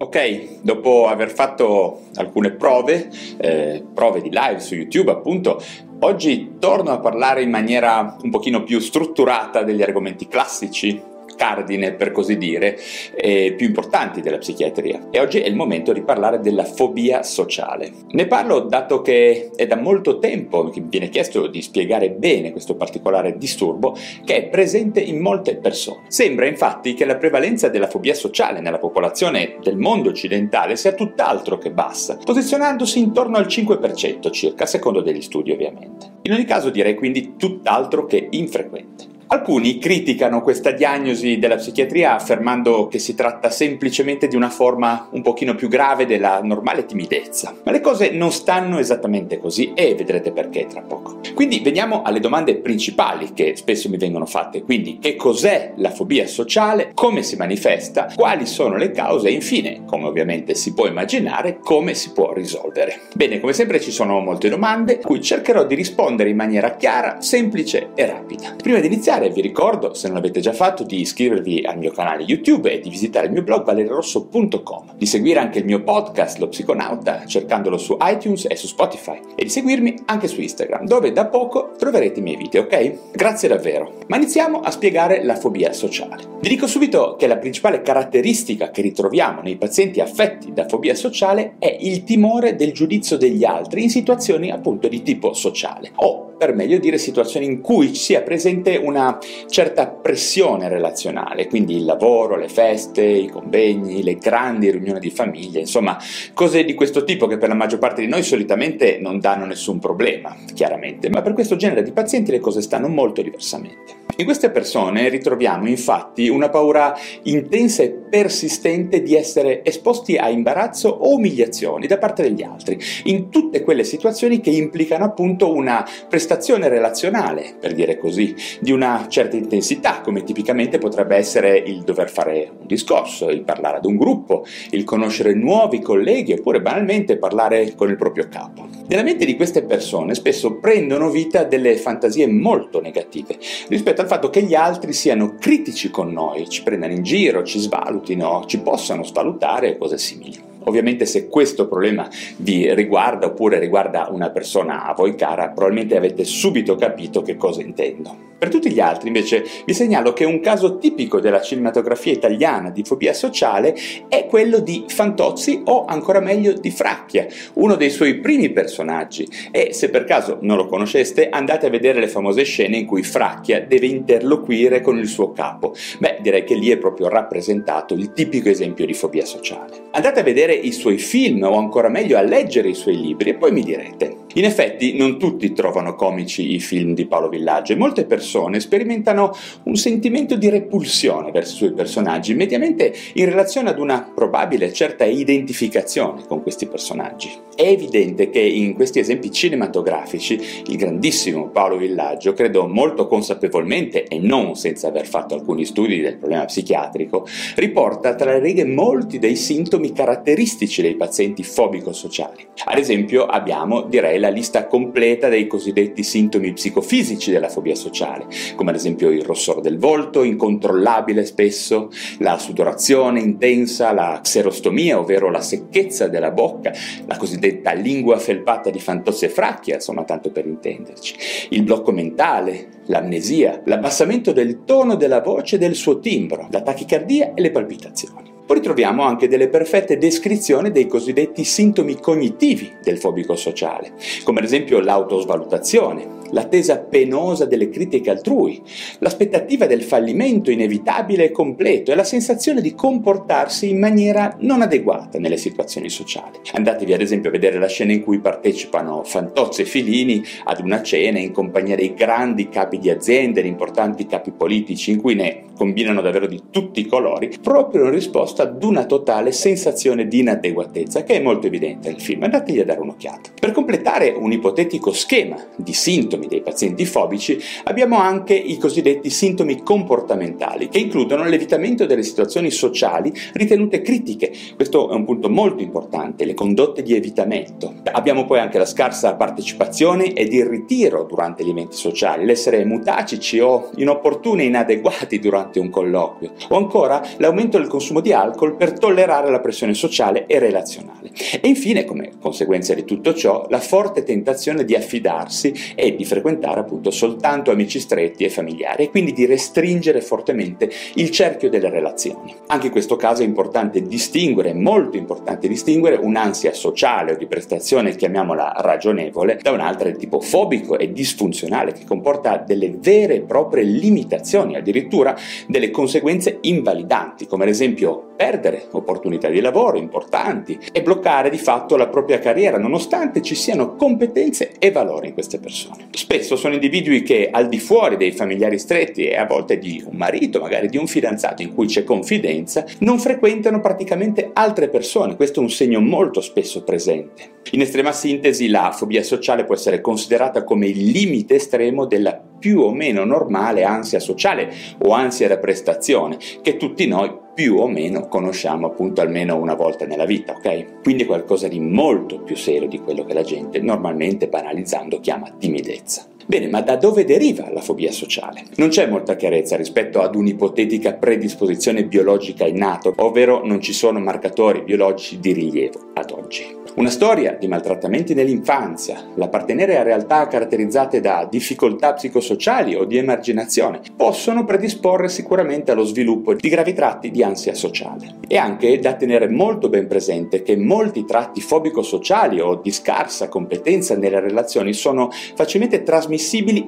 Ok, dopo aver fatto alcune prove, eh, prove di live su YouTube appunto, oggi torno a parlare in maniera un pochino più strutturata degli argomenti classici cardine, per così dire, eh, più importanti della psichiatria. E oggi è il momento di parlare della fobia sociale. Ne parlo dato che è da molto tempo che mi viene chiesto di spiegare bene questo particolare disturbo che è presente in molte persone. Sembra infatti che la prevalenza della fobia sociale nella popolazione del mondo occidentale sia tutt'altro che bassa, posizionandosi intorno al 5% circa, secondo degli studi ovviamente. In ogni caso direi quindi tutt'altro che infrequente. Alcuni criticano questa diagnosi della psichiatria affermando che si tratta semplicemente di una forma un pochino più grave della normale timidezza. Ma le cose non stanno esattamente così e vedrete perché tra poco. Quindi veniamo alle domande principali che spesso mi vengono fatte. Quindi che cos'è la fobia sociale, come si manifesta, quali sono le cause e infine, come ovviamente si può immaginare, come si può risolvere. Bene, come sempre ci sono molte domande, cui cercherò di rispondere in maniera chiara, semplice e rapida. Prima di iniziare iniziare vi ricordo, se non l'avete già fatto, di iscrivervi al mio canale YouTube e di visitare il mio blog valerirosso.com, di seguire anche il mio podcast Lo Psiconauta cercandolo su iTunes e su Spotify e di seguirmi anche su Instagram, dove da poco troverete i miei video, ok? Grazie davvero. Ma iniziamo a spiegare la fobia sociale. Vi dico subito che la principale caratteristica che ritroviamo nei pazienti affetti da fobia sociale è il timore del giudizio degli altri in situazioni appunto di tipo sociale o per meglio dire situazioni in cui sia presente una certa pressione relazionale, quindi il lavoro, le feste, i convegni, le grandi riunioni di famiglia, insomma cose di questo tipo che per la maggior parte di noi solitamente non danno nessun problema, chiaramente, ma per questo genere di pazienti le cose stanno molto diversamente. In queste persone ritroviamo infatti una paura intensa e persistente di essere esposti a imbarazzo o umiliazioni da parte degli altri, in tutte quelle situazioni che implicano appunto una prestazione relazionale, per dire così, di una certa intensità, come tipicamente potrebbe essere il dover fare un discorso, il parlare ad un gruppo, il conoscere nuovi colleghi oppure banalmente parlare con il proprio capo. Nella mente di queste persone spesso prendono vita delle fantasie molto negative rispetto al fatto che gli altri siano critici con noi, ci prendano in giro, ci svalutino, ci possano svalutare e cose simili. Ovviamente se questo problema vi riguarda oppure riguarda una persona a voi cara, probabilmente avete subito capito che cosa intendo. Per tutti gli altri invece vi segnalo che un caso tipico della cinematografia italiana di fobia sociale è quello di Fantozzi o ancora meglio di Fracchia, uno dei suoi primi personaggi e se per caso non lo conosceste andate a vedere le famose scene in cui Fracchia deve interloquire con il suo capo. Beh, direi che lì è proprio rappresentato il tipico esempio di fobia sociale. Andate a vedere i suoi film o ancora meglio a leggere i suoi libri e poi mi direte. In effetti non tutti trovano comici i film di Paolo Villaggio e molte persone sperimentano un sentimento di repulsione verso i suoi personaggi, mediamente in relazione ad una probabile certa identificazione con questi personaggi. È evidente che in questi esempi cinematografici il grandissimo Paolo Villaggio, credo molto consapevolmente e non senza aver fatto alcuni studi del problema psichiatrico, riporta tra le righe molti dei sintomi caratteristici dei pazienti fobico-sociali. Ad esempio abbiamo, direi, la lista completa dei cosiddetti sintomi psicofisici della fobia sociale, come ad esempio il rossore del volto, incontrollabile spesso, la sudorazione intensa, la xerostomia, ovvero la secchezza della bocca, la cosiddetta lingua felpata di Fantozzi e Fracchia, insomma tanto per intenderci, il blocco mentale, l'amnesia, l'abbassamento del tono della voce e del suo timbro, la tachicardia e le palpitazioni. Poi ritroviamo anche delle perfette descrizioni dei cosiddetti sintomi cognitivi del fobico sociale, come ad esempio l'autosvalutazione, l'attesa penosa delle critiche altrui, l'aspettativa del fallimento inevitabile e completo e la sensazione di comportarsi in maniera non adeguata nelle situazioni sociali. Andatevi ad esempio a vedere la scena in cui partecipano Fantozzi e Filini ad una cena in compagnia dei grandi capi di aziende, di importanti capi politici, in cui ne combinano davvero di tutti i colori, proprio in risposta ad una totale sensazione di inadeguatezza che è molto evidente nel film. Andategli a dare un'occhiata. Per completare un ipotetico schema di sintomi dei pazienti fobici, abbiamo anche i cosiddetti sintomi comportamentali, che includono l'evitamento delle situazioni sociali ritenute critiche. Questo è un punto molto importante, le condotte di evitamento. Abbiamo poi anche la scarsa partecipazione ed il ritiro durante gli eventi sociali, l'essere mutacici o inopportuni e inadeguati durante un colloquio, o ancora l'aumento del consumo di alcol per tollerare la pressione sociale e relazionale. E infine, come conseguenza di tutto ciò, la forte tentazione di affidarsi e di frequentare appunto soltanto amici stretti e familiari e quindi di restringere fortemente il cerchio delle relazioni. Anche in questo caso è importante distinguere, molto importante distinguere un'ansia sociale o di prestazione, chiamiamola ragionevole, da un'altra di tipo fobico e disfunzionale che comporta delle vere e proprie limitazioni, addirittura delle conseguenze invalidanti, come ad esempio perdere opportunità di lavoro importanti e bloccare di fatto la propria carriera, nonostante ci siano competenze e valori in queste persone. Spesso sono individui che al di fuori dei familiari stretti e a volte di un marito, magari di un fidanzato in cui c'è confidenza, non frequentano praticamente altre persone. Questo è un segno molto spesso presente. In estrema sintesi, la fobia sociale può essere considerata come il limite estremo della più o meno normale ansia sociale o ansia da prestazione che tutti noi più o meno conosciamo appunto almeno una volta nella vita, ok? Quindi qualcosa di molto più serio di quello che la gente normalmente banalizzando chiama timidezza. Bene, ma da dove deriva la fobia sociale? Non c'è molta chiarezza rispetto ad un'ipotetica predisposizione biologica innata, ovvero non ci sono marcatori biologici di rilievo ad oggi. Una storia di maltrattamenti nell'infanzia, l'appartenere a realtà caratterizzate da difficoltà psicosociali o di emarginazione possono predisporre sicuramente allo sviluppo di gravi tratti di ansia sociale. E anche da tenere molto ben presente che molti tratti fobico-sociali o di scarsa competenza nelle relazioni sono facilmente trasmissibili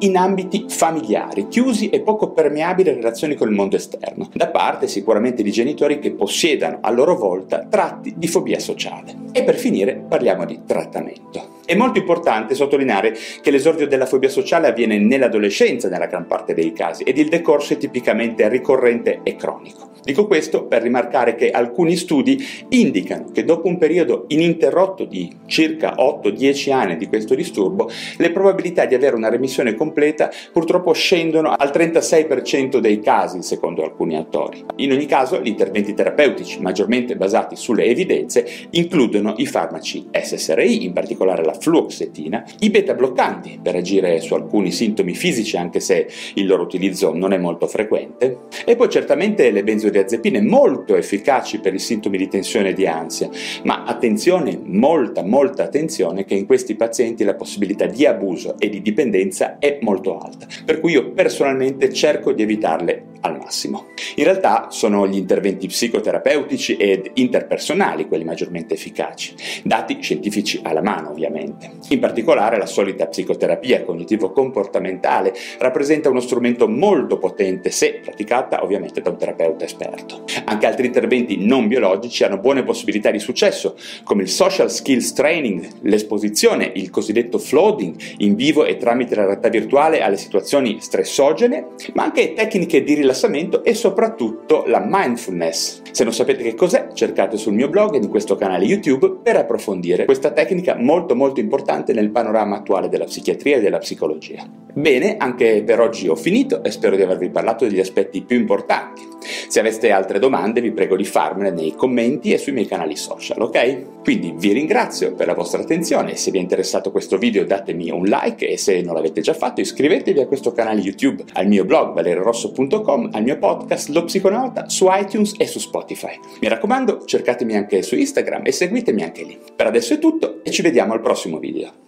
in ambiti familiari, chiusi e poco permeabili alle relazioni con il mondo esterno, da parte sicuramente di genitori che possiedano a loro volta tratti di fobia sociale. E per finire parliamo di trattamento. È molto importante sottolineare che l'esordio della fobia sociale avviene nell'adolescenza nella gran parte dei casi ed il decorso è tipicamente ricorrente e cronico. Dico questo per rimarcare che alcuni studi indicano che dopo un periodo ininterrotto di circa 8-10 anni di questo disturbo, le probabilità di avere una remissione completa purtroppo scendono al 36% dei casi, secondo alcuni autori. In ogni caso, gli interventi terapeutici maggiormente basati sulle evidenze includono i farmaci SSRI, in particolare la fluoxetina, i beta bloccanti per agire su alcuni sintomi fisici anche se il loro utilizzo non è molto frequente, e poi certamente le benzodiazepine molto efficaci per i sintomi di tensione e di ansia, ma attenzione, molta molta attenzione che in questi pazienti la possibilità di abuso e di dipendenza è molto alta, per cui io personalmente cerco di evitarle al massimo. In realtà sono gli interventi psicoterapeutici ed interpersonali quelli maggiormente efficaci, dati scientifici alla mano ovviamente. In particolare la solita psicoterapia cognitivo-comportamentale rappresenta uno strumento molto potente se praticata ovviamente da un terapeuta esperto. Anche altri interventi non biologici hanno buone possibilità di successo, come il social skills training, l'esposizione, il cosiddetto flooding in vivo e tramite la realtà virtuale alle situazioni stressogene, ma anche tecniche di rilassamento e soprattutto la mindfulness. Se non sapete che cos'è, cercate sul mio blog e in questo canale YouTube per approfondire questa tecnica molto molto importante nel panorama attuale della psichiatria e della psicologia. Bene, anche per oggi ho finito e spero di avervi parlato degli aspetti più importanti. Se aveste altre domande vi prego di farmele nei commenti e sui miei canali social, ok? Quindi vi ringrazio per la vostra attenzione, se vi è interessato questo video datemi un like e se non l'avete già fatto iscrivetevi a questo canale YouTube, al mio blog valerorosso.com, al mio podcast Lo Psiconauta su iTunes e su Spotify. Mi raccomando, cercatemi anche su Instagram e seguitemi anche lì. Per adesso è tutto e ci vediamo al prossimo video.